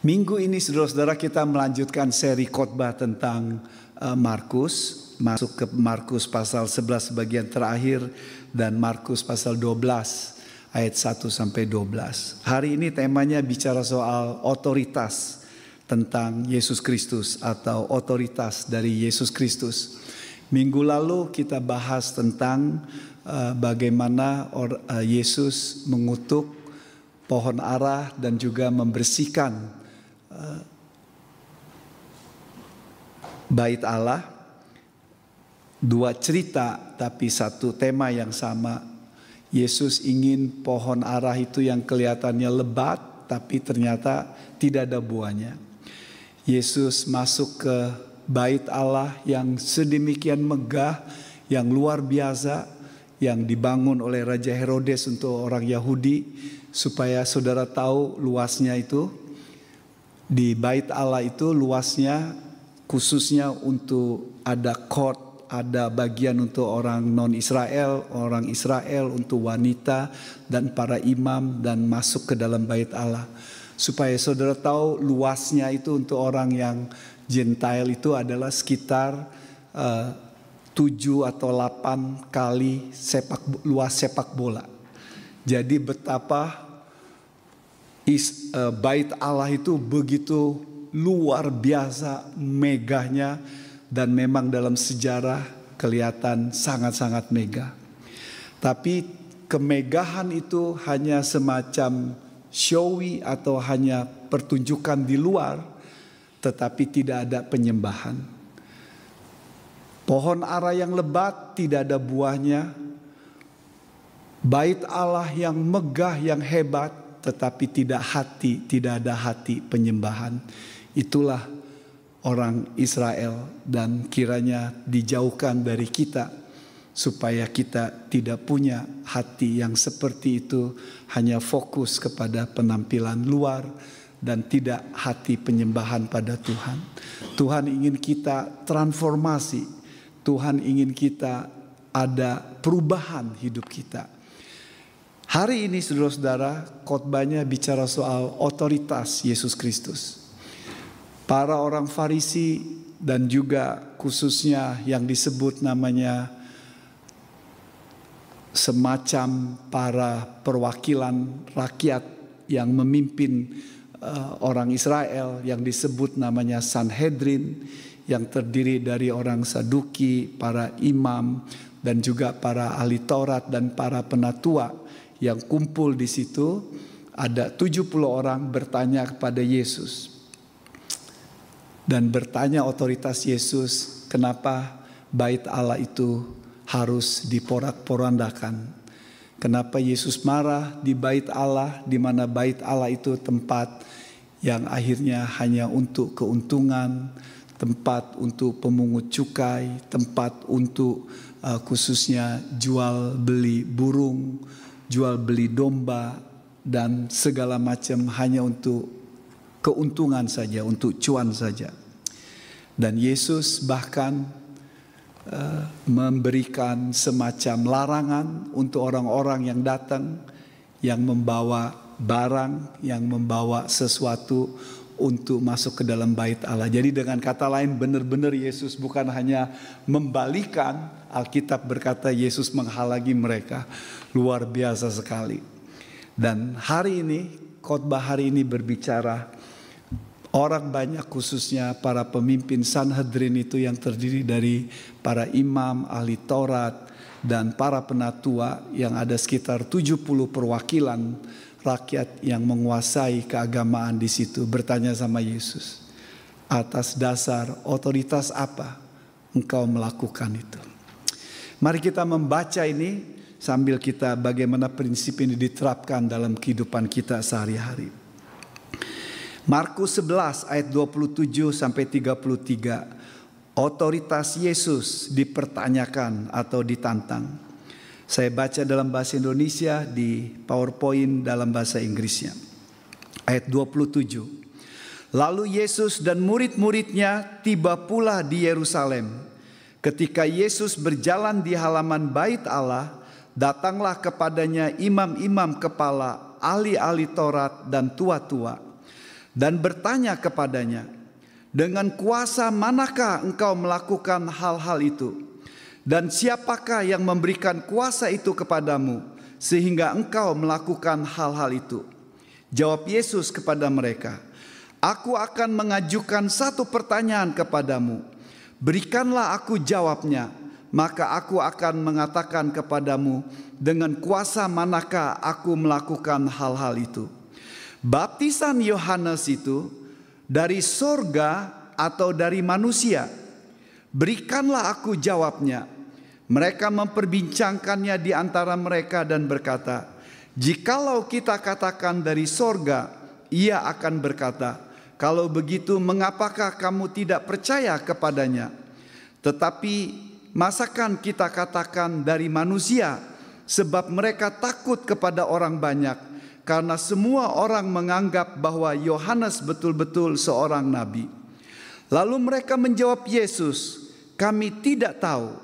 Minggu ini saudara-saudara kita melanjutkan seri khotbah tentang uh, Markus. Masuk ke Markus pasal 11 bagian terakhir dan Markus pasal 12 ayat 1 sampai 12. Hari ini temanya bicara soal otoritas tentang Yesus Kristus atau otoritas dari Yesus Kristus. Minggu lalu kita bahas tentang uh, bagaimana or, uh, Yesus mengutuk pohon arah dan juga membersihkan bait Allah dua cerita tapi satu tema yang sama. Yesus ingin pohon arah itu yang kelihatannya lebat tapi ternyata tidak ada buahnya. Yesus masuk ke bait Allah yang sedemikian megah yang luar biasa yang dibangun oleh Raja Herodes untuk orang Yahudi supaya saudara tahu luasnya itu di bait Allah itu luasnya khususnya untuk ada court, ada bagian untuk orang non Israel, orang Israel untuk wanita dan para imam dan masuk ke dalam bait Allah. Supaya saudara tahu luasnya itu untuk orang yang Gentile itu adalah sekitar uh, tujuh atau delapan kali sepak luas sepak bola. Jadi betapa is, uh, bait Allah itu begitu luar biasa megahnya dan memang dalam sejarah kelihatan sangat-sangat megah. Tapi kemegahan itu hanya semacam showy atau hanya pertunjukan di luar tetapi tidak ada penyembahan. Pohon ara yang lebat tidak ada buahnya. Bait Allah yang megah yang hebat tetapi tidak hati, tidak ada hati penyembahan. Itulah orang Israel dan kiranya dijauhkan dari kita supaya kita tidak punya hati yang seperti itu hanya fokus kepada penampilan luar dan tidak hati penyembahan pada Tuhan. Tuhan ingin kita transformasi. Tuhan ingin kita ada perubahan hidup kita Hari ini saudara-saudara khotbahnya bicara soal otoritas Yesus Kristus. Para orang Farisi dan juga khususnya yang disebut namanya semacam para perwakilan rakyat yang memimpin uh, orang Israel yang disebut namanya Sanhedrin yang terdiri dari orang Saduki, para imam dan juga para ahli Taurat dan para penatua yang kumpul di situ ada 70 orang bertanya kepada Yesus. Dan bertanya otoritas Yesus kenapa bait Allah itu harus diporak-porandakan? Kenapa Yesus marah di bait Allah di mana bait Allah itu tempat yang akhirnya hanya untuk keuntungan tempat untuk pemungut cukai tempat untuk uh, khususnya jual beli burung jual beli domba dan segala macam hanya untuk keuntungan saja, untuk cuan saja. Dan Yesus bahkan uh, memberikan semacam larangan untuk orang-orang yang datang yang membawa barang, yang membawa sesuatu untuk masuk ke dalam bait Allah. Jadi dengan kata lain benar-benar Yesus bukan hanya membalikan Alkitab berkata Yesus menghalangi mereka. Luar biasa sekali. Dan hari ini, khotbah hari ini berbicara orang banyak khususnya para pemimpin Sanhedrin itu yang terdiri dari para imam, ahli Taurat, dan para penatua yang ada sekitar 70 perwakilan rakyat yang menguasai keagamaan di situ bertanya sama Yesus, atas dasar otoritas apa engkau melakukan itu? Mari kita membaca ini sambil kita bagaimana prinsip ini diterapkan dalam kehidupan kita sehari-hari. Markus 11 ayat 27 sampai 33. Otoritas Yesus dipertanyakan atau ditantang. Saya baca dalam bahasa Indonesia di PowerPoint dalam bahasa Inggrisnya. Ayat 27. Lalu Yesus dan murid-muridnya tiba pula di Yerusalem Ketika Yesus berjalan di halaman bait Allah, datanglah kepadanya imam-imam kepala, ahli-ahli Taurat dan tua-tua. dan bertanya kepadanya, "Dengan kuasa manakah engkau melakukan hal-hal itu? Dan siapakah yang memberikan kuasa itu kepadamu sehingga engkau melakukan hal-hal itu?" Jawab Yesus kepada mereka, "Aku akan mengajukan satu pertanyaan kepadamu. Berikanlah aku jawabnya." maka aku akan mengatakan kepadamu dengan kuasa manakah aku melakukan hal-hal itu. Baptisan Yohanes itu dari sorga atau dari manusia? Berikanlah aku jawabnya. Mereka memperbincangkannya di antara mereka dan berkata, Jikalau kita katakan dari sorga, ia akan berkata, Kalau begitu mengapakah kamu tidak percaya kepadanya? Tetapi masakan kita katakan dari manusia sebab mereka takut kepada orang banyak karena semua orang menganggap bahwa Yohanes betul-betul seorang nabi. Lalu mereka menjawab Yesus, "Kami tidak tahu."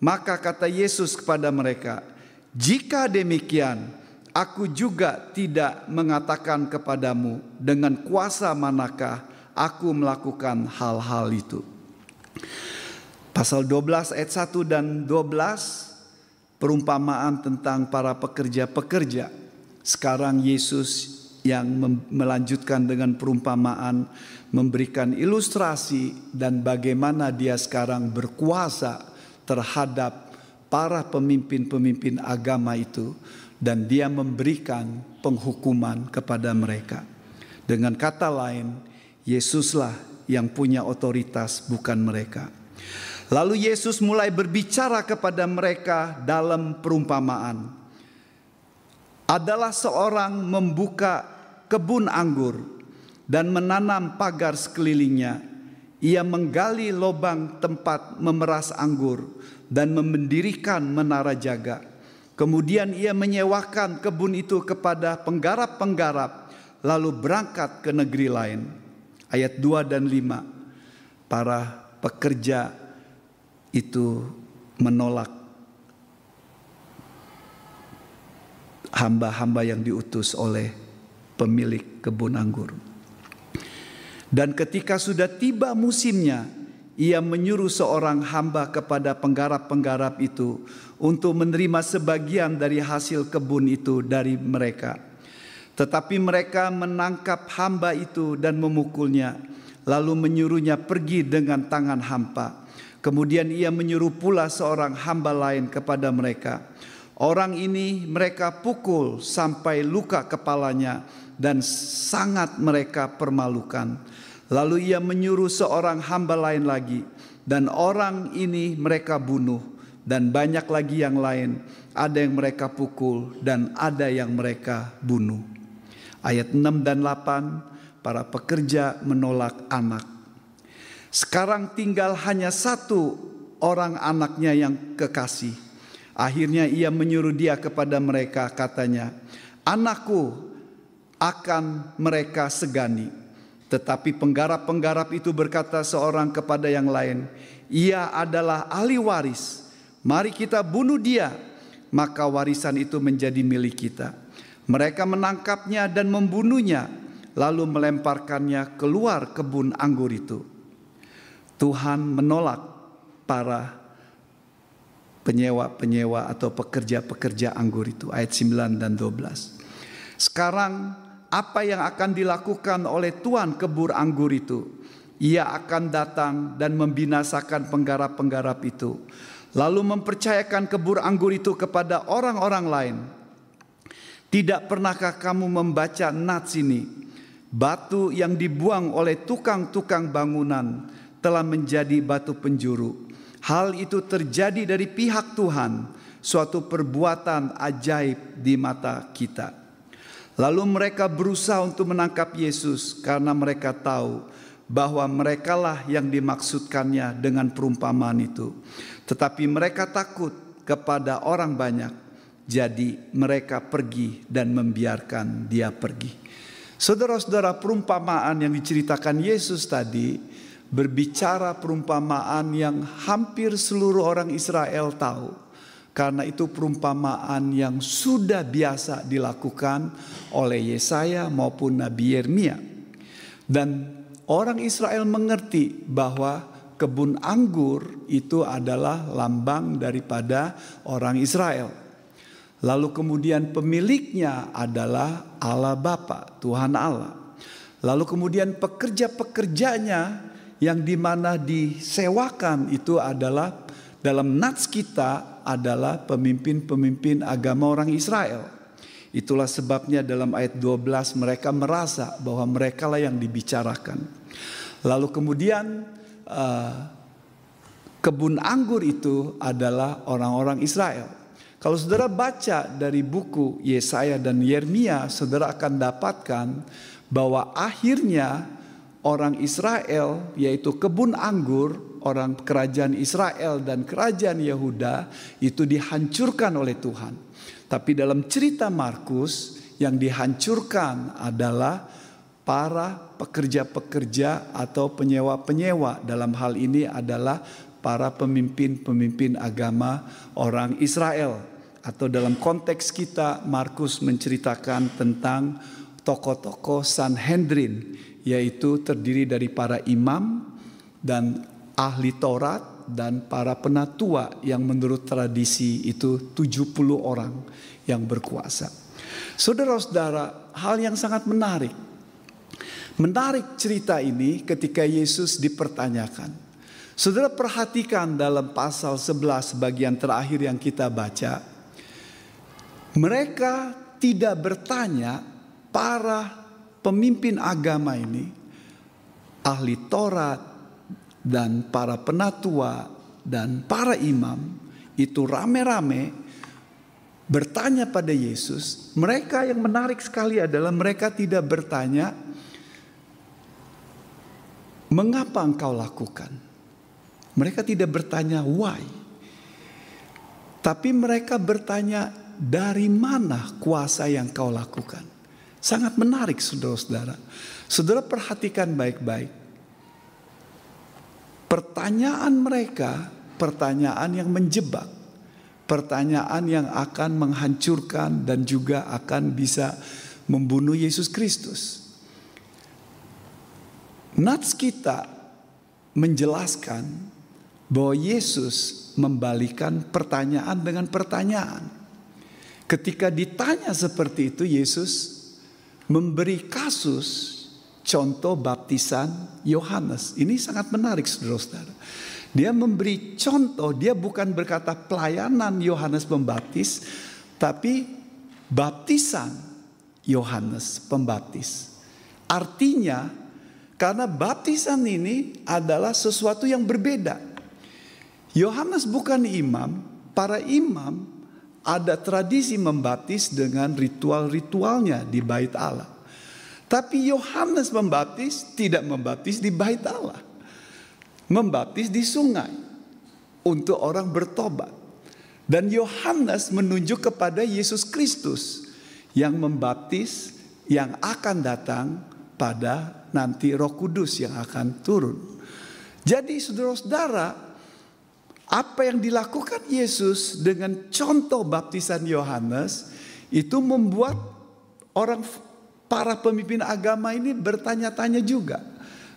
Maka kata Yesus kepada mereka, "Jika demikian, aku juga tidak mengatakan kepadamu dengan kuasa manakah aku melakukan hal-hal itu." Pasal 12 ayat 1 dan 12 perumpamaan tentang para pekerja-pekerja. Sekarang Yesus yang melanjutkan dengan perumpamaan memberikan ilustrasi dan bagaimana dia sekarang berkuasa terhadap para pemimpin-pemimpin agama itu dan dia memberikan penghukuman kepada mereka. Dengan kata lain, Yesuslah yang punya otoritas bukan mereka. Lalu Yesus mulai berbicara kepada mereka dalam perumpamaan. Adalah seorang membuka kebun anggur dan menanam pagar sekelilingnya. Ia menggali lubang tempat memeras anggur dan mendirikan menara jaga. Kemudian ia menyewakan kebun itu kepada penggarap-penggarap lalu berangkat ke negeri lain. Ayat 2 dan 5. Para pekerja itu menolak hamba-hamba yang diutus oleh pemilik kebun anggur. Dan ketika sudah tiba musimnya, ia menyuruh seorang hamba kepada penggarap-penggarap itu untuk menerima sebagian dari hasil kebun itu dari mereka. Tetapi mereka menangkap hamba itu dan memukulnya, lalu menyuruhnya pergi dengan tangan hampa. Kemudian ia menyuruh pula seorang hamba lain kepada mereka. Orang ini mereka pukul sampai luka kepalanya dan sangat mereka permalukan. Lalu ia menyuruh seorang hamba lain lagi dan orang ini mereka bunuh dan banyak lagi yang lain ada yang mereka pukul dan ada yang mereka bunuh. Ayat 6 dan 8 para pekerja menolak anak sekarang tinggal hanya satu orang anaknya yang kekasih. Akhirnya ia menyuruh dia kepada mereka katanya, "Anakku akan mereka segani." Tetapi penggarap-penggarap itu berkata seorang kepada yang lain, "Ia adalah ahli waris. Mari kita bunuh dia, maka warisan itu menjadi milik kita." Mereka menangkapnya dan membunuhnya, lalu melemparkannya keluar kebun anggur itu. Tuhan menolak para penyewa-penyewa atau pekerja-pekerja anggur itu ayat 9 dan 12. Sekarang apa yang akan dilakukan oleh Tuhan kebur anggur itu? Ia akan datang dan membinasakan penggarap-penggarap itu. Lalu mempercayakan kebur anggur itu kepada orang-orang lain. Tidak pernahkah kamu membaca nats ini? Batu yang dibuang oleh tukang-tukang bangunan telah menjadi batu penjuru. Hal itu terjadi dari pihak Tuhan, suatu perbuatan ajaib di mata kita. Lalu mereka berusaha untuk menangkap Yesus karena mereka tahu bahwa merekalah yang dimaksudkannya dengan perumpamaan itu. Tetapi mereka takut kepada orang banyak, jadi mereka pergi dan membiarkan dia pergi. Saudara-saudara, perumpamaan yang diceritakan Yesus tadi berbicara perumpamaan yang hampir seluruh orang Israel tahu. Karena itu perumpamaan yang sudah biasa dilakukan oleh Yesaya maupun Nabi Yeremia. Dan orang Israel mengerti bahwa kebun anggur itu adalah lambang daripada orang Israel. Lalu kemudian pemiliknya adalah Allah Bapa, Tuhan Allah. Lalu kemudian pekerja-pekerjanya yang di mana disewakan itu adalah dalam nats kita adalah pemimpin-pemimpin agama orang Israel. Itulah sebabnya dalam ayat 12 mereka merasa bahwa mereka lah yang dibicarakan. Lalu kemudian uh, kebun anggur itu adalah orang-orang Israel. Kalau saudara baca dari buku Yesaya dan Yeremia, saudara akan dapatkan bahwa akhirnya orang Israel, yaitu kebun anggur, orang kerajaan Israel dan kerajaan Yehuda, itu dihancurkan oleh Tuhan. Tapi dalam cerita Markus, yang dihancurkan adalah para pekerja-pekerja atau penyewa-penyewa. Dalam hal ini adalah para pemimpin-pemimpin agama orang Israel atau dalam konteks kita Markus menceritakan tentang tokoh-tokoh Sanhedrin yaitu terdiri dari para imam dan ahli Taurat dan para penatua yang menurut tradisi itu 70 orang yang berkuasa. Saudara-saudara, hal yang sangat menarik. Menarik cerita ini ketika Yesus dipertanyakan. Saudara perhatikan dalam pasal 11 bagian terakhir yang kita baca. Mereka tidak bertanya para pemimpin agama ini, ahli Taurat dan para penatua dan para imam itu rame-rame bertanya pada Yesus. Mereka yang menarik sekali adalah mereka tidak bertanya, "Mengapa engkau lakukan?" Mereka tidak bertanya why. Tapi mereka bertanya dari mana kuasa yang kau lakukan? Sangat menarik saudara-saudara. Saudara perhatikan baik-baik. Pertanyaan mereka, pertanyaan yang menjebak. Pertanyaan yang akan menghancurkan dan juga akan bisa membunuh Yesus Kristus. Nats kita menjelaskan bahwa Yesus membalikan pertanyaan dengan pertanyaan. Ketika ditanya seperti itu Yesus memberi kasus contoh baptisan Yohanes. Ini sangat menarik saudara-saudara. Dia memberi contoh, dia bukan berkata pelayanan Yohanes Pembaptis, tapi baptisan Yohanes Pembaptis. Artinya, karena baptisan ini adalah sesuatu yang berbeda. Yohanes bukan imam, para imam ada tradisi membaptis dengan ritual-ritualnya di bait Allah. Tapi Yohanes membaptis tidak membaptis di bait Allah. Membaptis di sungai untuk orang bertobat. Dan Yohanes menunjuk kepada Yesus Kristus yang membaptis yang akan datang pada nanti Roh Kudus yang akan turun. Jadi saudara-saudara, apa yang dilakukan Yesus dengan contoh baptisan Yohanes itu membuat orang para pemimpin agama ini bertanya-tanya juga.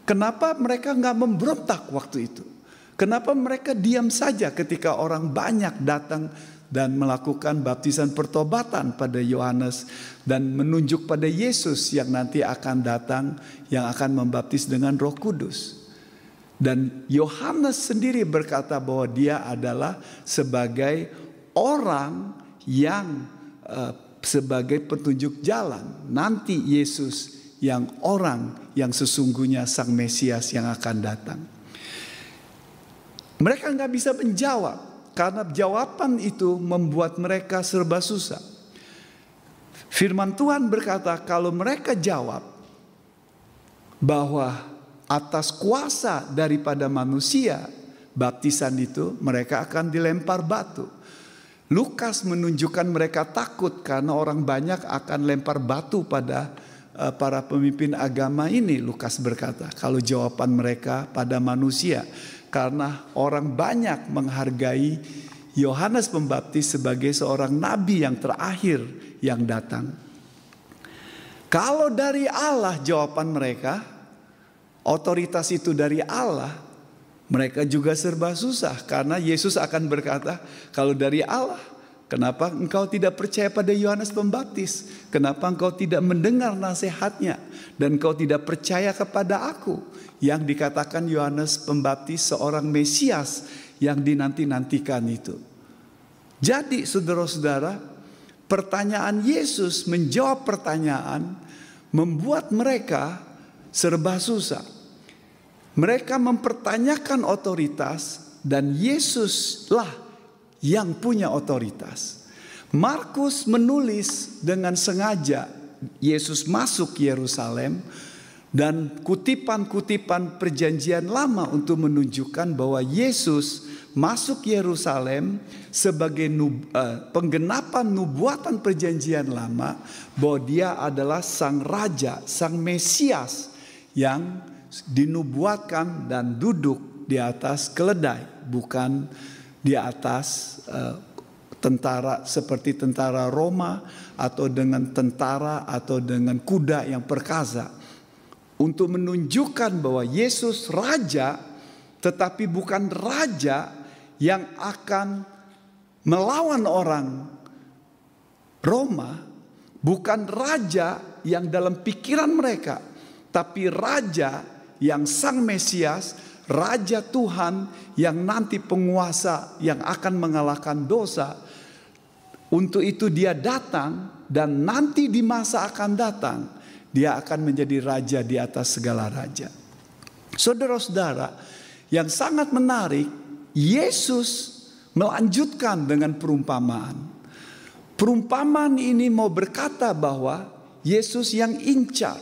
Kenapa mereka nggak memberontak waktu itu? Kenapa mereka diam saja ketika orang banyak datang dan melakukan baptisan pertobatan pada Yohanes dan menunjuk pada Yesus yang nanti akan datang yang akan membaptis dengan Roh Kudus. Dan Yohanes sendiri berkata bahwa dia adalah sebagai orang yang uh, sebagai petunjuk jalan. Nanti Yesus yang orang yang sesungguhnya sang Mesias yang akan datang. Mereka nggak bisa menjawab karena jawaban itu membuat mereka serba susah. Firman Tuhan berkata kalau mereka jawab bahwa atas kuasa daripada manusia, baptisan itu mereka akan dilempar batu. Lukas menunjukkan mereka takut karena orang banyak akan lempar batu pada uh, para pemimpin agama ini. Lukas berkata, kalau jawaban mereka pada manusia, karena orang banyak menghargai Yohanes Pembaptis sebagai seorang nabi yang terakhir yang datang. Kalau dari Allah jawaban mereka, otoritas itu dari Allah, mereka juga serba susah karena Yesus akan berkata, "Kalau dari Allah, kenapa engkau tidak percaya pada Yohanes Pembaptis? Kenapa engkau tidak mendengar nasihatnya dan engkau tidak percaya kepada Aku?" Yang dikatakan Yohanes Pembaptis seorang Mesias yang dinanti-nantikan itu. Jadi, saudara-saudara, pertanyaan Yesus menjawab pertanyaan membuat mereka serba susah. Mereka mempertanyakan otoritas dan Yesuslah yang punya otoritas. Markus menulis dengan sengaja Yesus masuk Yerusalem dan kutipan-kutipan perjanjian lama untuk menunjukkan bahwa Yesus masuk Yerusalem sebagai nub, uh, penggenapan nubuatan perjanjian lama bahwa dia adalah sang raja, sang Mesias yang dinubuatkan dan duduk di atas keledai, bukan di atas uh, tentara seperti tentara Roma atau dengan tentara atau dengan kuda yang perkasa. Untuk menunjukkan bahwa Yesus raja tetapi bukan raja yang akan melawan orang Roma, bukan raja yang dalam pikiran mereka, tapi raja yang sang Mesias, raja Tuhan yang nanti penguasa yang akan mengalahkan dosa. Untuk itu dia datang dan nanti di masa akan datang dia akan menjadi raja di atas segala raja. Saudara-saudara, yang sangat menarik, Yesus melanjutkan dengan perumpamaan. Perumpamaan ini mau berkata bahwa Yesus yang incar,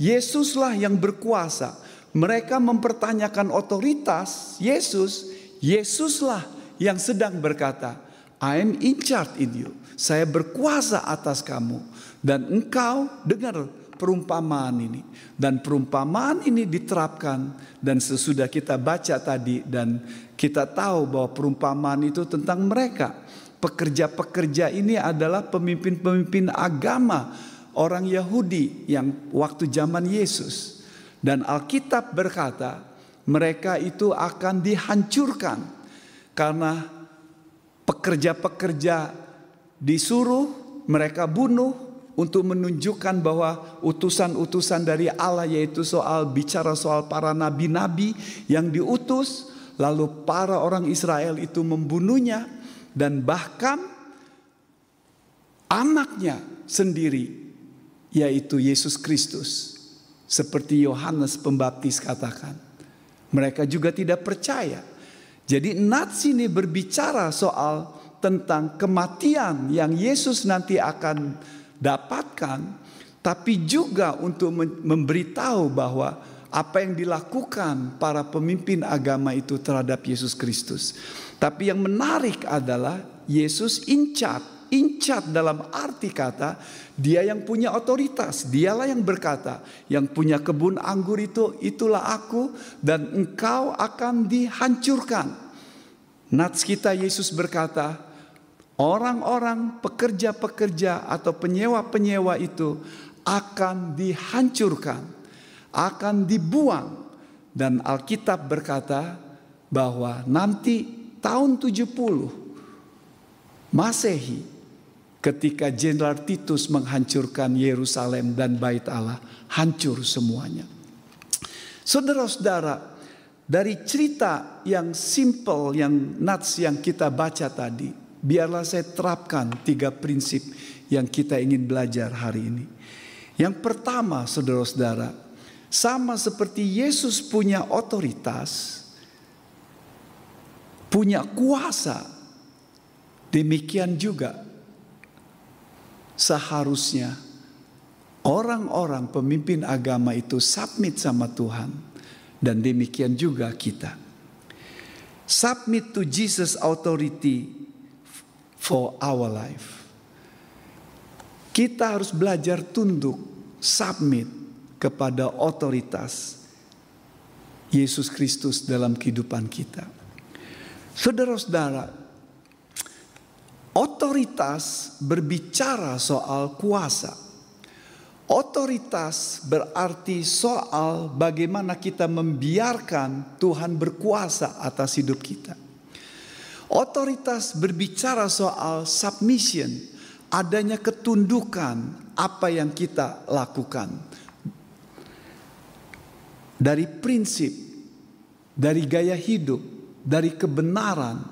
Yesuslah yang berkuasa. Mereka mempertanyakan otoritas Yesus, Yesuslah yang sedang berkata, I am in charge in you. Saya berkuasa atas kamu. Dan engkau dengar perumpamaan ini. Dan perumpamaan ini diterapkan dan sesudah kita baca tadi dan kita tahu bahwa perumpamaan itu tentang mereka. Pekerja-pekerja ini adalah pemimpin-pemimpin agama orang Yahudi yang waktu zaman Yesus. Dan Alkitab berkata mereka itu akan dihancurkan karena pekerja-pekerja disuruh mereka bunuh untuk menunjukkan bahwa utusan-utusan dari Allah yaitu soal bicara soal para nabi-nabi yang diutus lalu para orang Israel itu membunuhnya dan bahkan anaknya sendiri yaitu Yesus Kristus. Seperti Yohanes Pembaptis katakan. Mereka juga tidak percaya. Jadi Nats ini berbicara soal tentang kematian yang Yesus nanti akan dapatkan. Tapi juga untuk memberitahu bahwa apa yang dilakukan para pemimpin agama itu terhadap Yesus Kristus. Tapi yang menarik adalah Yesus incat Incat dalam arti kata dia yang punya otoritas, dialah yang berkata, yang punya kebun anggur itu itulah aku dan engkau akan dihancurkan. Nats kita Yesus berkata, orang-orang pekerja-pekerja atau penyewa-penyewa itu akan dihancurkan, akan dibuang. Dan Alkitab berkata bahwa nanti tahun 70 Masehi ketika Jenderal Titus menghancurkan Yerusalem dan Bait Allah, hancur semuanya. Saudara-saudara, dari cerita yang simple, yang nats yang kita baca tadi, biarlah saya terapkan tiga prinsip yang kita ingin belajar hari ini. Yang pertama, saudara-saudara, sama seperti Yesus punya otoritas, punya kuasa, demikian juga seharusnya orang-orang pemimpin agama itu submit sama Tuhan dan demikian juga kita. Submit to Jesus authority for our life. Kita harus belajar tunduk, submit kepada otoritas Yesus Kristus dalam kehidupan kita. Saudara-saudara, Otoritas berbicara soal kuasa. Otoritas berarti soal bagaimana kita membiarkan Tuhan berkuasa atas hidup kita. Otoritas berbicara soal submission, adanya ketundukan apa yang kita lakukan. Dari prinsip, dari gaya hidup, dari kebenaran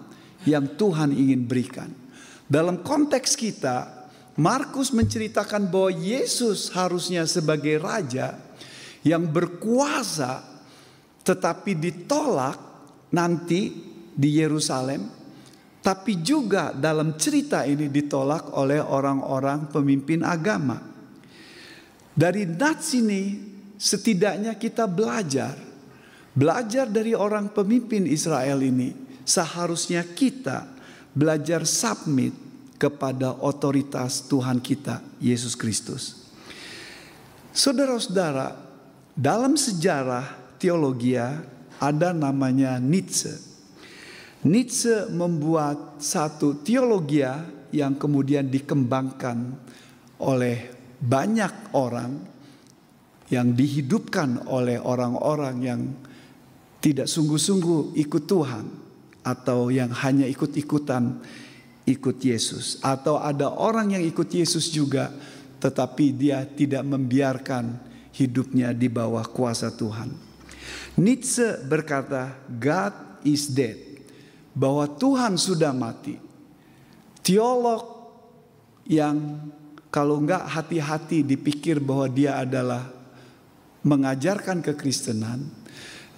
yang Tuhan ingin berikan. Dalam konteks kita, Markus menceritakan bahwa Yesus harusnya sebagai raja yang berkuasa tetapi ditolak nanti di Yerusalem tapi juga dalam cerita ini ditolak oleh orang-orang pemimpin agama. Dari nats ini setidaknya kita belajar belajar dari orang pemimpin Israel ini seharusnya kita belajar submit kepada otoritas Tuhan kita, Yesus Kristus. Saudara-saudara, dalam sejarah teologi ada namanya Nietzsche. Nietzsche membuat satu teologi yang kemudian dikembangkan oleh banyak orang yang dihidupkan oleh orang-orang yang tidak sungguh-sungguh ikut Tuhan atau yang hanya ikut-ikutan ikut Yesus, atau ada orang yang ikut Yesus juga, tetapi dia tidak membiarkan hidupnya di bawah kuasa Tuhan. Nietzsche berkata, "God is dead," bahwa Tuhan sudah mati. Teolog yang kalau enggak hati-hati dipikir bahwa dia adalah mengajarkan kekristenan,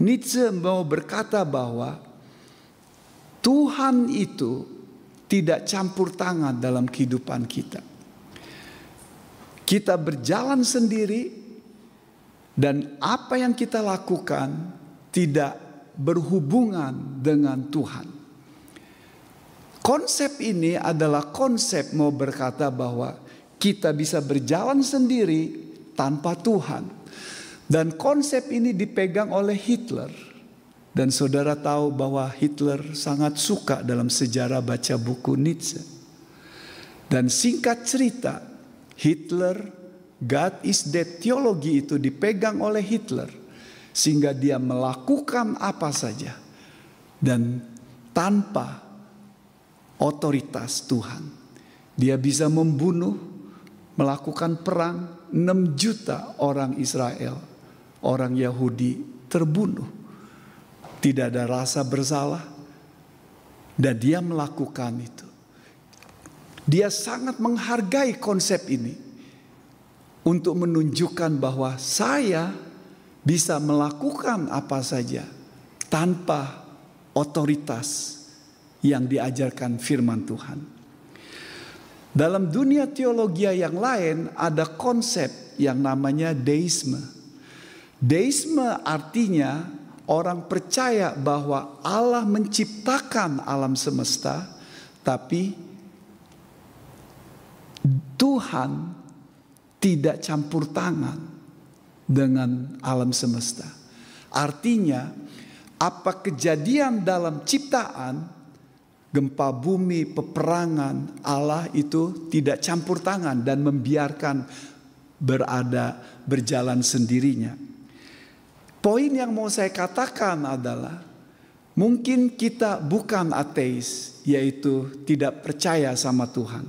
Nietzsche mau berkata bahwa Tuhan itu tidak campur tangan dalam kehidupan kita. Kita berjalan sendiri dan apa yang kita lakukan tidak berhubungan dengan Tuhan. Konsep ini adalah konsep mau berkata bahwa kita bisa berjalan sendiri tanpa Tuhan. Dan konsep ini dipegang oleh Hitler dan saudara tahu bahwa Hitler sangat suka dalam sejarah baca buku Nietzsche. Dan singkat cerita, Hitler, God is dead teologi itu dipegang oleh Hitler. Sehingga dia melakukan apa saja. Dan tanpa otoritas Tuhan. Dia bisa membunuh, melakukan perang 6 juta orang Israel. Orang Yahudi terbunuh tidak ada rasa bersalah, dan dia melakukan itu. Dia sangat menghargai konsep ini untuk menunjukkan bahwa saya bisa melakukan apa saja tanpa otoritas yang diajarkan firman Tuhan. Dalam dunia teologi yang lain ada konsep yang namanya deisme. Deisme artinya orang percaya bahwa Allah menciptakan alam semesta, tapi Tuhan tidak campur tangan dengan alam semesta. Artinya, apa kejadian dalam ciptaan, gempa bumi, peperangan, Allah itu tidak campur tangan dan membiarkan berada berjalan sendirinya. Poin yang mau saya katakan adalah mungkin kita bukan ateis, yaitu tidak percaya sama Tuhan.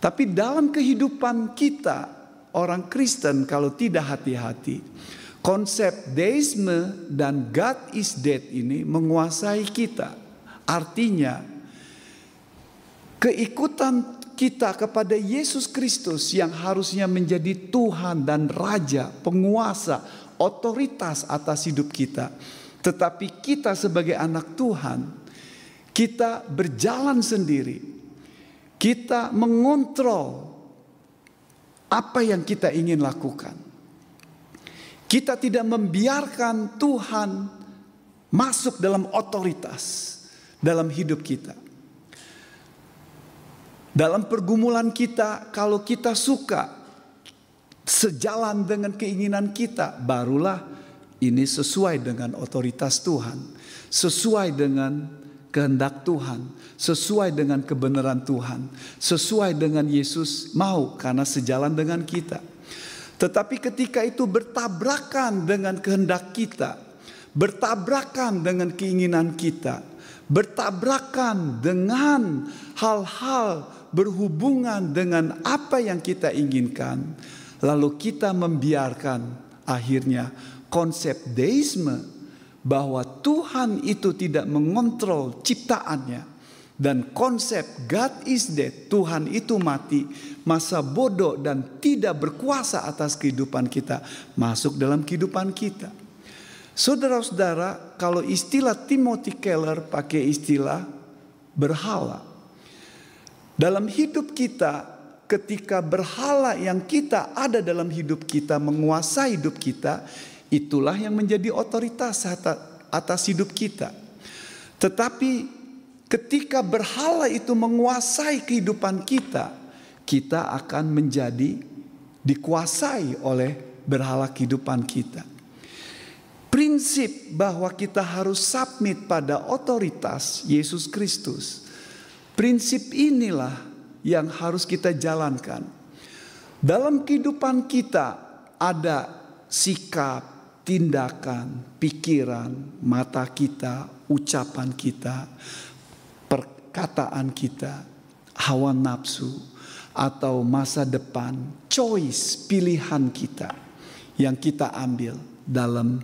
Tapi dalam kehidupan kita orang Kristen kalau tidak hati-hati, konsep deisme dan God is dead ini menguasai kita. Artinya keikutan kita kepada Yesus Kristus yang harusnya menjadi Tuhan dan Raja, penguasa, otoritas atas hidup kita. Tetapi kita sebagai anak Tuhan, kita berjalan sendiri. Kita mengontrol apa yang kita ingin lakukan. Kita tidak membiarkan Tuhan masuk dalam otoritas dalam hidup kita. Dalam pergumulan kita, kalau kita suka sejalan dengan keinginan kita, barulah ini sesuai dengan otoritas Tuhan, sesuai dengan kehendak Tuhan, sesuai dengan kebenaran Tuhan, sesuai dengan Yesus mau karena sejalan dengan kita. Tetapi ketika itu bertabrakan dengan kehendak kita, bertabrakan dengan keinginan kita, bertabrakan dengan hal-hal berhubungan dengan apa yang kita inginkan, lalu kita membiarkan akhirnya konsep deisme bahwa Tuhan itu tidak mengontrol ciptaannya dan konsep God is dead, Tuhan itu mati, masa bodoh dan tidak berkuasa atas kehidupan kita masuk dalam kehidupan kita. Saudara-saudara, kalau istilah Timothy Keller pakai istilah berhala. Dalam hidup kita, ketika berhala yang kita ada dalam hidup kita menguasai hidup kita, itulah yang menjadi otoritas atas hidup kita. Tetapi Ketika berhala itu menguasai kehidupan kita, kita akan menjadi dikuasai oleh berhala kehidupan kita. Prinsip bahwa kita harus submit pada otoritas Yesus Kristus. Prinsip inilah yang harus kita jalankan. Dalam kehidupan kita ada sikap, tindakan, pikiran, mata kita, ucapan kita, perkataan kita, hawa nafsu, atau masa depan, choice, pilihan kita yang kita ambil dalam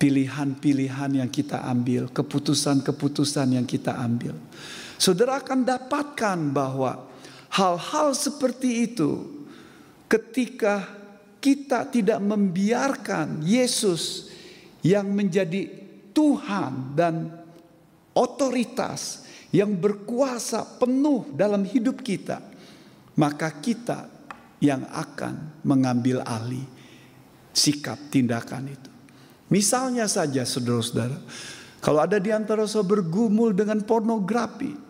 pilihan-pilihan yang kita ambil, keputusan-keputusan yang kita ambil. Saudara akan dapatkan bahwa hal-hal seperti itu ketika kita tidak membiarkan Yesus yang menjadi Tuhan dan otoritas yang berkuasa penuh dalam hidup kita, maka kita yang akan mengambil alih sikap tindakan itu. Misalnya saja saudara-saudara, kalau ada di antara saudara bergumul dengan pornografi,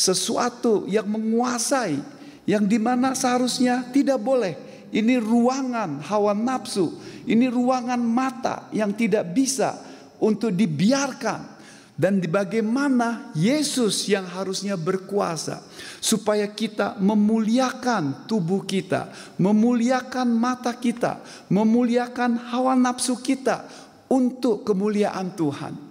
sesuatu yang menguasai, yang di mana seharusnya tidak boleh. Ini ruangan hawa nafsu, ini ruangan mata yang tidak bisa untuk dibiarkan dan bagaimana Yesus yang harusnya berkuasa supaya kita memuliakan tubuh kita, memuliakan mata kita, memuliakan hawa nafsu kita untuk kemuliaan Tuhan.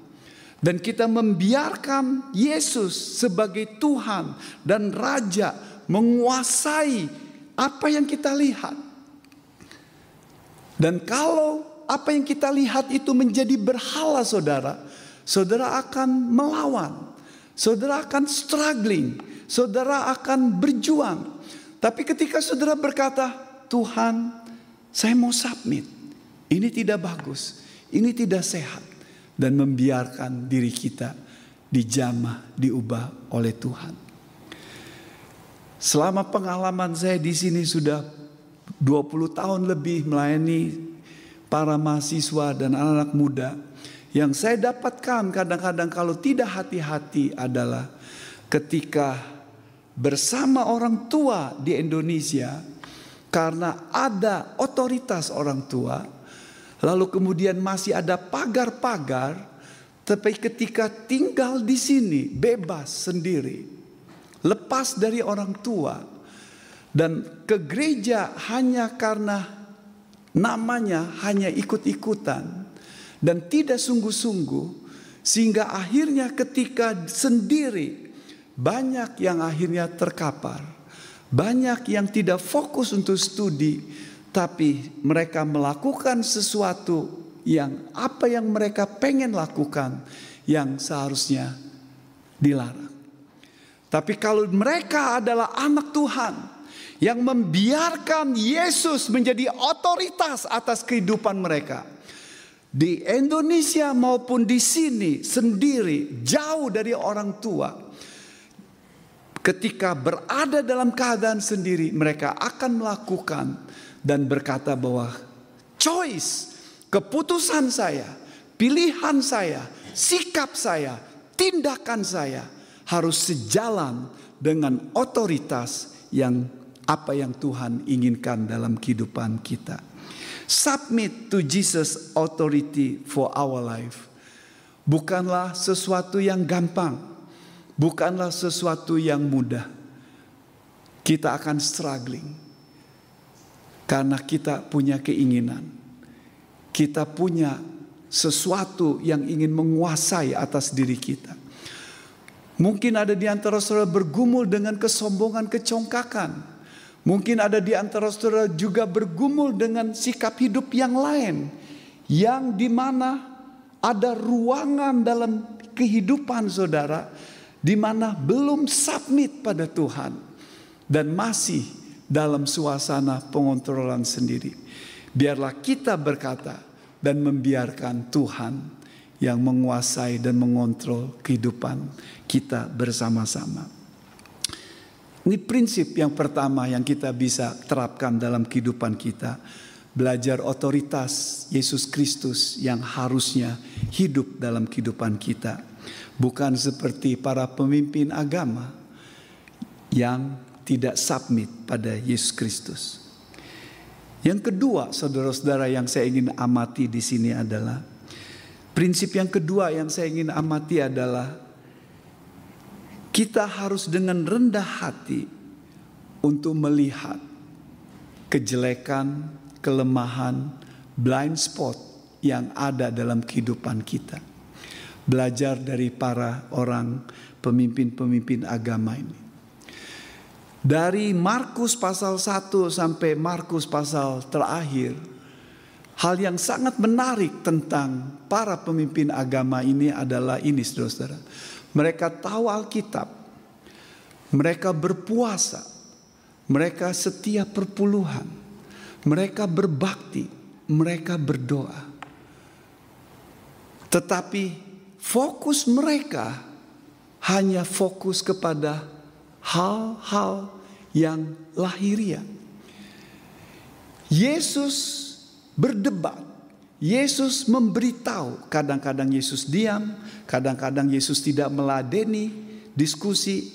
Dan kita membiarkan Yesus sebagai Tuhan dan Raja menguasai apa yang kita lihat. Dan kalau apa yang kita lihat itu menjadi berhala saudara, saudara akan melawan, saudara akan struggling, saudara akan berjuang. Tapi ketika saudara berkata, "Tuhan, saya mau submit. Ini tidak bagus, ini tidak sehat." Dan membiarkan diri kita dijamah, diubah oleh Tuhan. Selama pengalaman saya di sini sudah 20 tahun lebih melayani para mahasiswa dan anak-anak muda yang saya dapatkan kadang-kadang kalau tidak hati-hati adalah ketika bersama orang tua di Indonesia karena ada otoritas orang tua lalu kemudian masih ada pagar-pagar tapi ketika tinggal di sini bebas sendiri. Lepas dari orang tua. Dan ke gereja hanya karena namanya hanya ikut-ikutan. Dan tidak sungguh-sungguh sehingga akhirnya ketika sendiri banyak yang akhirnya terkapar. Banyak yang tidak fokus untuk studi tapi mereka melakukan sesuatu yang apa yang mereka pengen lakukan yang seharusnya dilarang. Tapi kalau mereka adalah anak Tuhan yang membiarkan Yesus menjadi otoritas atas kehidupan mereka, di Indonesia maupun di sini sendiri jauh dari orang tua. Ketika berada dalam keadaan sendiri mereka akan melakukan dan berkata bahwa choice, keputusan saya, pilihan saya, sikap saya, tindakan saya harus sejalan dengan otoritas yang apa yang Tuhan inginkan dalam kehidupan kita. Submit to Jesus authority for our life. Bukanlah sesuatu yang gampang. Bukanlah sesuatu yang mudah. Kita akan struggling. Karena kita punya keinginan. Kita punya sesuatu yang ingin menguasai atas diri kita. Mungkin ada di antara saudara bergumul dengan kesombongan, kecongkakan. Mungkin ada di antara saudara juga bergumul dengan sikap hidup yang lain. Yang di mana ada ruangan dalam kehidupan saudara. Di mana belum submit pada Tuhan. Dan masih dalam suasana pengontrolan sendiri. Biarlah kita berkata dan membiarkan Tuhan yang menguasai dan mengontrol kehidupan kita bersama-sama. Ini prinsip yang pertama yang kita bisa terapkan dalam kehidupan kita. Belajar otoritas Yesus Kristus yang harusnya hidup dalam kehidupan kita. Bukan seperti para pemimpin agama yang tidak submit pada Yesus Kristus. Yang kedua, saudara-saudara yang saya ingin amati di sini adalah Prinsip yang kedua yang saya ingin amati adalah kita harus dengan rendah hati untuk melihat kejelekan, kelemahan, blind spot yang ada dalam kehidupan kita. Belajar dari para orang pemimpin-pemimpin agama ini. Dari Markus pasal 1 sampai Markus pasal terakhir, Hal yang sangat menarik tentang para pemimpin agama ini adalah ini saudara-saudara. Mereka tahu Alkitab. Mereka berpuasa. Mereka setia perpuluhan. Mereka berbakti. Mereka berdoa. Tetapi fokus mereka hanya fokus kepada hal-hal yang lahiriah. Yesus berdebat. Yesus memberitahu, kadang-kadang Yesus diam, kadang-kadang Yesus tidak meladeni diskusi,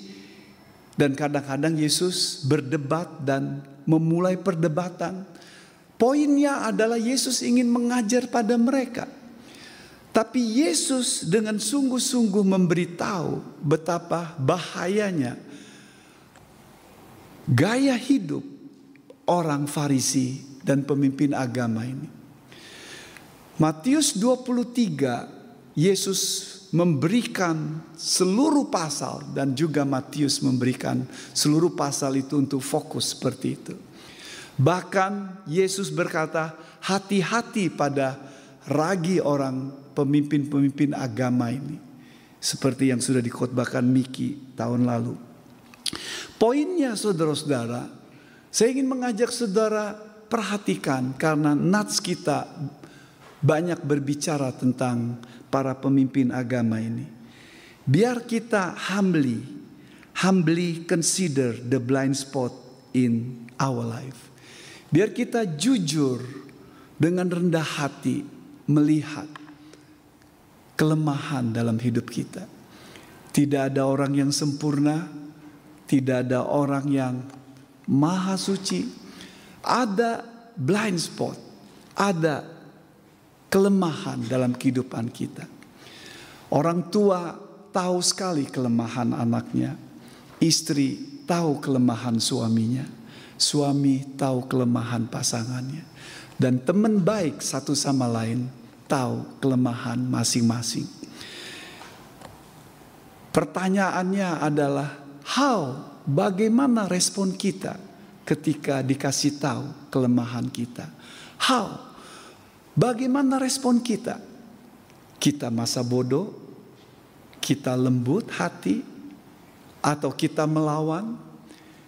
dan kadang-kadang Yesus berdebat dan memulai perdebatan. Poinnya adalah Yesus ingin mengajar pada mereka. Tapi Yesus dengan sungguh-sungguh memberitahu betapa bahayanya gaya hidup orang Farisi dan pemimpin agama ini. Matius 23 Yesus memberikan seluruh pasal dan juga Matius memberikan seluruh pasal itu untuk fokus seperti itu. Bahkan Yesus berkata, hati-hati pada ragi orang pemimpin-pemimpin agama ini. Seperti yang sudah dikhotbahkan Miki tahun lalu. Poinnya saudara-saudara, saya ingin mengajak saudara perhatikan karena nats kita banyak berbicara tentang para pemimpin agama ini. Biar kita humbly, humbly consider the blind spot in our life. Biar kita jujur dengan rendah hati melihat kelemahan dalam hidup kita. Tidak ada orang yang sempurna, tidak ada orang yang maha suci, ada blind spot, ada kelemahan dalam kehidupan kita. Orang tua tahu sekali kelemahan anaknya, istri tahu kelemahan suaminya, suami tahu kelemahan pasangannya, dan teman baik satu sama lain tahu kelemahan masing-masing. Pertanyaannya adalah, how? Bagaimana respon kita ketika dikasih tahu kelemahan kita. How? Bagaimana respon kita? Kita masa bodoh? Kita lembut hati? Atau kita melawan?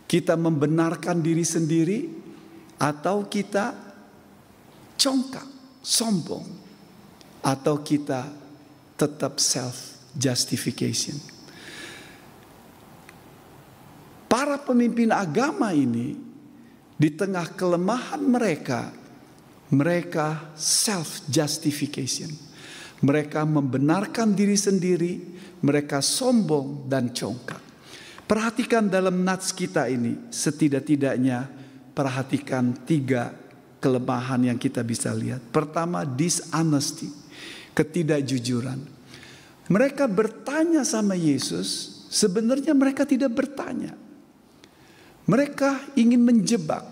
Kita membenarkan diri sendiri? Atau kita congkak, sombong? Atau kita tetap self justification? Para pemimpin agama ini di tengah kelemahan mereka, mereka self justification. Mereka membenarkan diri sendiri, mereka sombong dan congkak. Perhatikan dalam nats kita ini, setidak-tidaknya perhatikan tiga kelemahan yang kita bisa lihat. Pertama, dishonesty, ketidakjujuran. Mereka bertanya sama Yesus, sebenarnya mereka tidak bertanya. Mereka ingin menjebak.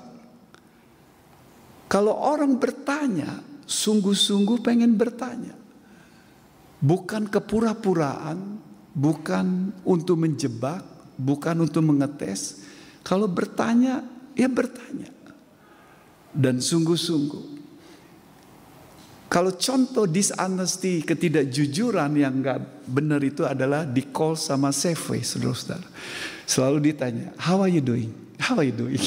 Kalau orang bertanya, sungguh-sungguh pengen bertanya. Bukan kepura-puraan, bukan untuk menjebak, bukan untuk mengetes. Kalau bertanya, ya bertanya. Dan sungguh-sungguh. Kalau contoh dishonesty, ketidakjujuran yang nggak benar itu adalah di call sama Safeway, saudara-saudara. Selalu ditanya, how are you doing? How are you doing?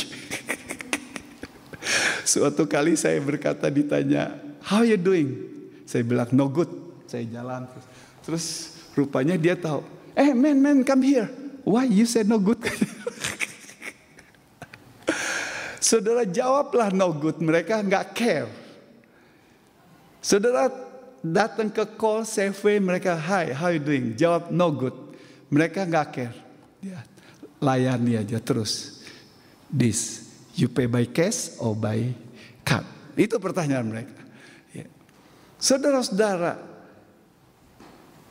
Suatu kali saya berkata ditanya, how you doing? Saya bilang, no good. Saya jalan terus. Terus rupanya dia tahu, eh man, man, come here. Why you said no good? Saudara jawablah no good, mereka nggak care. Saudara datang ke call Safeway, mereka hi, how you doing? Jawab no good. Mereka nggak care. Ya, layani aja terus. This, you pay by cash or by card? Itu pertanyaan mereka. Ya. Saudara-saudara,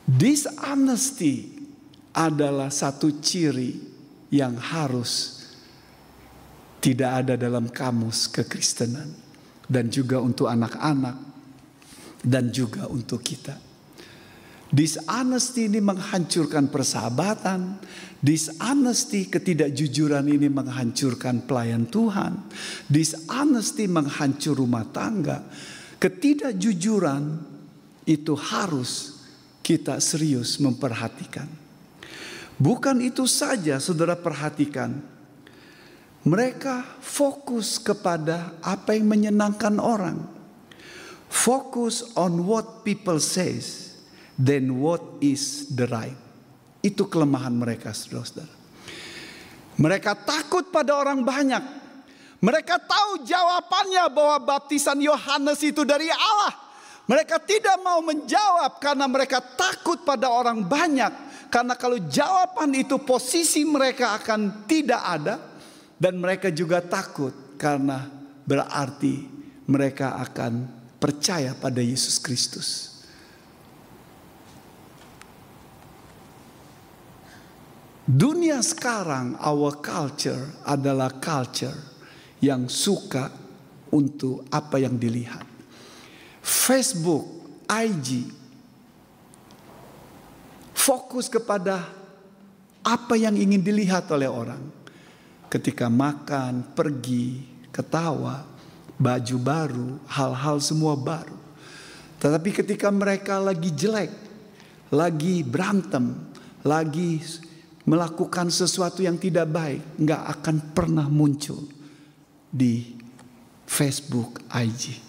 dishonesty adalah satu ciri yang harus tidak ada dalam kamus kekristenan dan juga untuk anak-anak dan juga untuk kita. Dishonesty ini menghancurkan persahabatan, dishonesty ketidakjujuran ini menghancurkan pelayan Tuhan, dishonesty menghancur rumah tangga, ketidakjujuran itu harus kita serius memperhatikan. Bukan itu saja, saudara perhatikan, mereka fokus kepada apa yang menyenangkan orang. Focus on what people says, then what is the right. Itu kelemahan mereka, saudara-saudara. Mereka takut pada orang banyak. Mereka tahu jawabannya bahwa baptisan Yohanes itu dari Allah. Mereka tidak mau menjawab karena mereka takut pada orang banyak. Karena kalau jawaban itu posisi mereka akan tidak ada. Dan mereka juga takut karena berarti mereka akan percaya pada Yesus Kristus. Dunia sekarang, our culture adalah culture yang suka untuk apa yang dilihat. Facebook, IG, fokus kepada apa yang ingin dilihat oleh orang. Ketika makan, pergi, ketawa, baju baru, hal-hal semua baru. Tetapi ketika mereka lagi jelek, lagi berantem, lagi melakukan sesuatu yang tidak baik, nggak akan pernah muncul di Facebook, IG.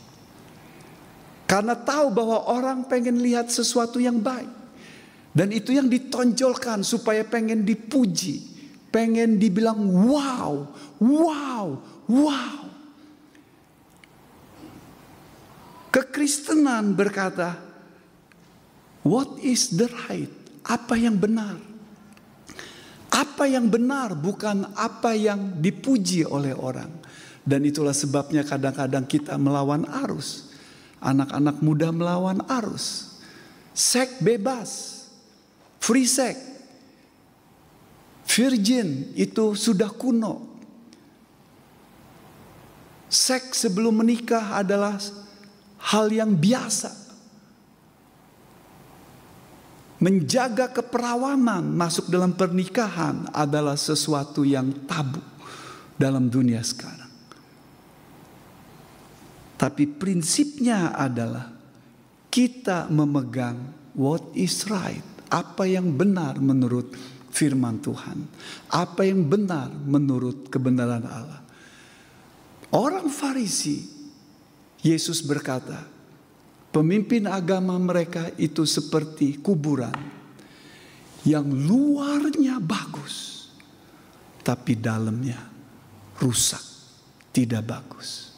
Karena tahu bahwa orang pengen lihat sesuatu yang baik. Dan itu yang ditonjolkan supaya pengen dipuji. Pengen dibilang wow, wow, wow. Kekristenan berkata, what is the right? Apa yang benar? Apa yang benar bukan apa yang dipuji oleh orang. Dan itulah sebabnya kadang-kadang kita melawan arus. Anak-anak muda melawan arus. Sek bebas. Free sex. Virgin itu sudah kuno. Seks sebelum menikah adalah hal yang biasa. Menjaga keperawanan masuk dalam pernikahan adalah sesuatu yang tabu dalam dunia sekarang. Tapi prinsipnya adalah kita memegang what is right, apa yang benar menurut firman Tuhan, apa yang benar menurut kebenaran Allah. Orang Farisi Yesus berkata, pemimpin agama mereka itu seperti kuburan yang luarnya bagus, tapi dalamnya rusak, tidak bagus,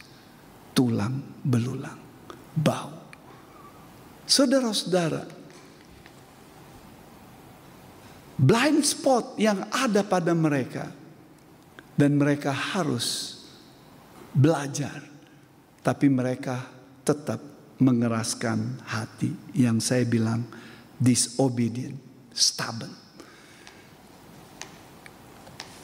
tulang belulang, bau. Saudara-saudara, blind spot yang ada pada mereka, dan mereka harus belajar tapi mereka tetap mengeraskan hati yang saya bilang disobedient, stubborn.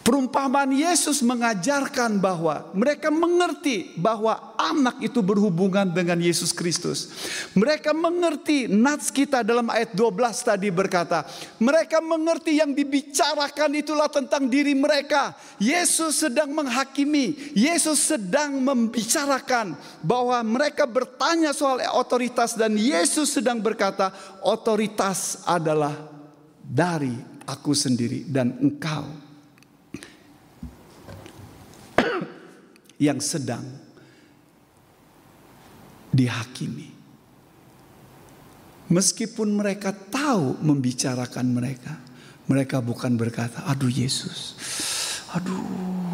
Perumpamaan Yesus mengajarkan bahwa mereka mengerti bahwa anak itu berhubungan dengan Yesus Kristus. Mereka mengerti nats kita dalam ayat 12 tadi berkata, mereka mengerti yang dibicarakan itulah tentang diri mereka. Yesus sedang menghakimi, Yesus sedang membicarakan bahwa mereka bertanya soal otoritas dan Yesus sedang berkata, otoritas adalah dari aku sendiri dan engkau yang sedang dihakimi. Meskipun mereka tahu membicarakan mereka, mereka bukan berkata, "Aduh Yesus, aduh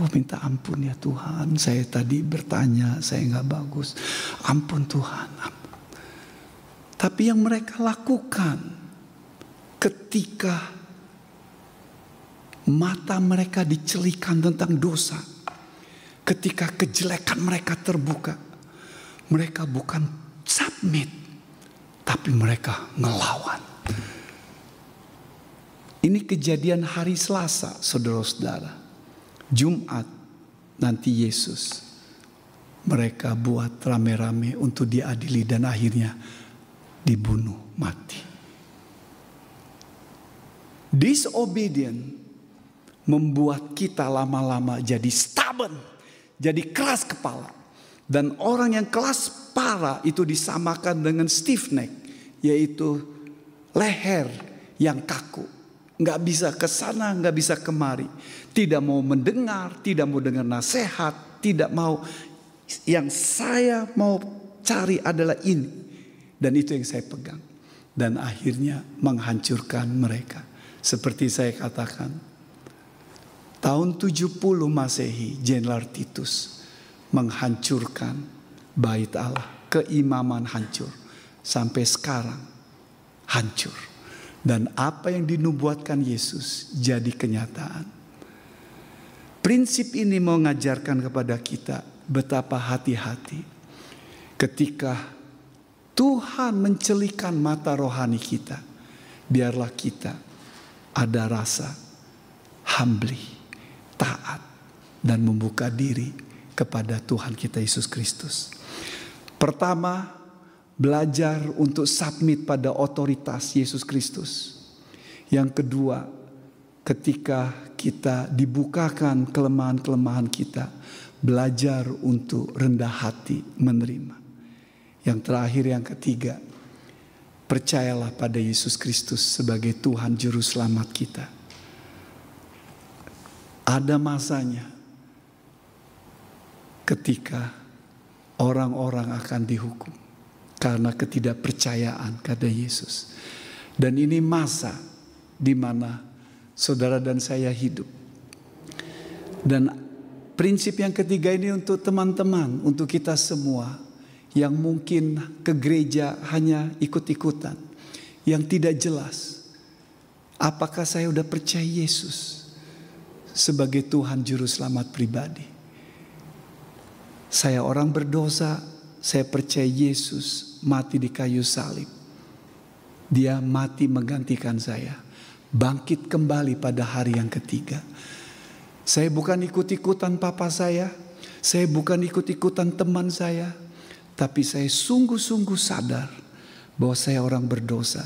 minta ampun ya Tuhan, saya tadi bertanya, saya nggak bagus, ampun Tuhan." Ampun. Tapi yang mereka lakukan ketika mata mereka dicelikan tentang dosa, ketika kejelekan mereka terbuka, mereka bukan submit, tapi mereka ngelawan. Ini kejadian hari Selasa, saudara-saudara. Jumat nanti Yesus mereka buat rame-rame untuk diadili dan akhirnya dibunuh mati. Disobedient membuat kita lama-lama jadi stubborn jadi keras kepala. Dan orang yang keras parah itu disamakan dengan stiff neck, yaitu leher yang kaku. Nggak bisa ke sana, nggak bisa kemari. Tidak mau mendengar, tidak mau dengar nasihat, tidak mau. Yang saya mau cari adalah ini. Dan itu yang saya pegang. Dan akhirnya menghancurkan mereka. Seperti saya katakan, Tahun 70 Masehi, Jenderal Titus menghancurkan bait Allah. Keimaman hancur. Sampai sekarang hancur. Dan apa yang dinubuatkan Yesus jadi kenyataan. Prinsip ini mengajarkan kepada kita betapa hati-hati ketika Tuhan mencelikan mata rohani kita. Biarlah kita ada rasa humbly taat dan membuka diri kepada Tuhan kita Yesus Kristus. Pertama, belajar untuk submit pada otoritas Yesus Kristus. Yang kedua, ketika kita dibukakan kelemahan-kelemahan kita, belajar untuk rendah hati menerima. Yang terakhir, yang ketiga, percayalah pada Yesus Kristus sebagai Tuhan Juru Selamat kita ada masanya ketika orang-orang akan dihukum karena ketidakpercayaan kepada Yesus. Dan ini masa di mana saudara dan saya hidup. Dan prinsip yang ketiga ini untuk teman-teman, untuk kita semua yang mungkin ke gereja hanya ikut-ikutan, yang tidak jelas. Apakah saya sudah percaya Yesus? Sebagai Tuhan Juru Selamat pribadi. Saya orang berdosa, saya percaya Yesus mati di kayu salib. Dia mati menggantikan saya. Bangkit kembali pada hari yang ketiga. Saya bukan ikut-ikutan papa saya. Saya bukan ikut-ikutan teman saya. Tapi saya sungguh-sungguh sadar bahwa saya orang berdosa.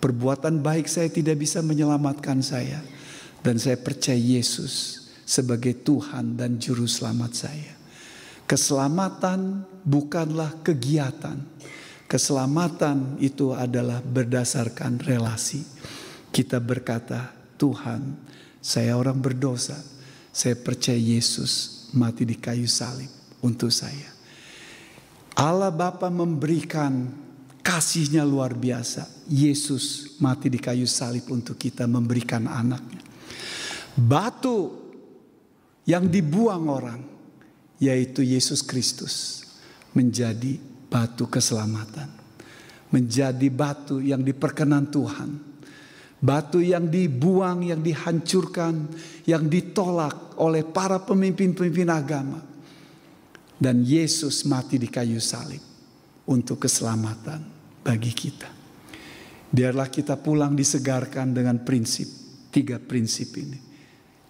Perbuatan baik saya tidak bisa menyelamatkan saya. Dan saya percaya Yesus sebagai Tuhan dan Juru Selamat saya. Keselamatan bukanlah kegiatan. Keselamatan itu adalah berdasarkan relasi. Kita berkata, Tuhan, saya orang berdosa. Saya percaya Yesus mati di kayu salib untuk saya. Allah Bapa memberikan kasihnya luar biasa. Yesus mati di kayu salib untuk kita memberikan anaknya. Batu yang dibuang orang, yaitu Yesus Kristus, menjadi batu keselamatan, menjadi batu yang diperkenan Tuhan, batu yang dibuang, yang dihancurkan, yang ditolak oleh para pemimpin-pemimpin agama, dan Yesus mati di kayu salib untuk keselamatan bagi kita. Biarlah kita pulang disegarkan dengan prinsip, tiga prinsip ini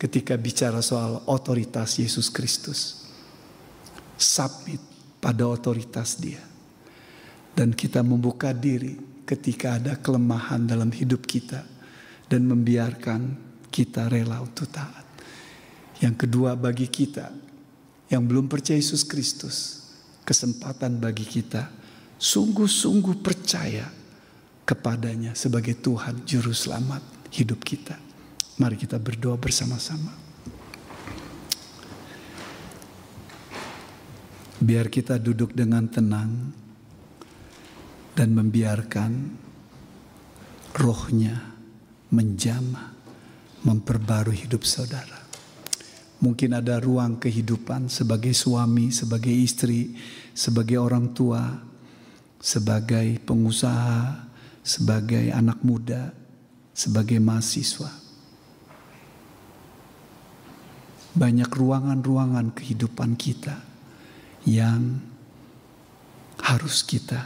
ketika bicara soal otoritas Yesus Kristus. Submit pada otoritas dia. Dan kita membuka diri ketika ada kelemahan dalam hidup kita. Dan membiarkan kita rela untuk taat. Yang kedua bagi kita yang belum percaya Yesus Kristus. Kesempatan bagi kita sungguh-sungguh percaya kepadanya sebagai Tuhan Juru Selamat hidup kita. Mari kita berdoa bersama-sama. Biar kita duduk dengan tenang dan membiarkan rohnya menjamah, memperbarui hidup saudara. Mungkin ada ruang kehidupan sebagai suami, sebagai istri, sebagai orang tua, sebagai pengusaha, sebagai anak muda, sebagai mahasiswa. Banyak ruangan-ruangan kehidupan kita yang harus kita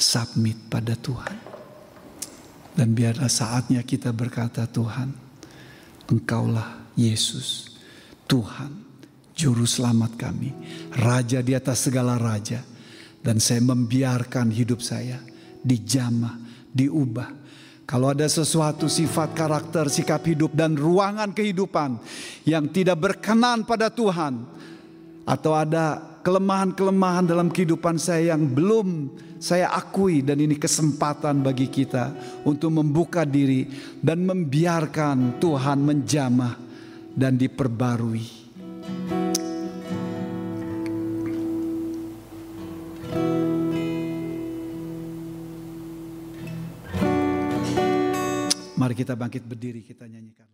submit pada Tuhan. Dan biarlah saatnya kita berkata Tuhan, Engkaulah Yesus, Tuhan, Juru Selamat kami, Raja di atas segala Raja. Dan saya membiarkan hidup saya dijamah, diubah kalau ada sesuatu sifat karakter, sikap hidup dan ruangan kehidupan yang tidak berkenan pada Tuhan atau ada kelemahan-kelemahan dalam kehidupan saya yang belum saya akui dan ini kesempatan bagi kita untuk membuka diri dan membiarkan Tuhan menjamah dan diperbarui. Mari kita bangkit berdiri, kita nyanyikan.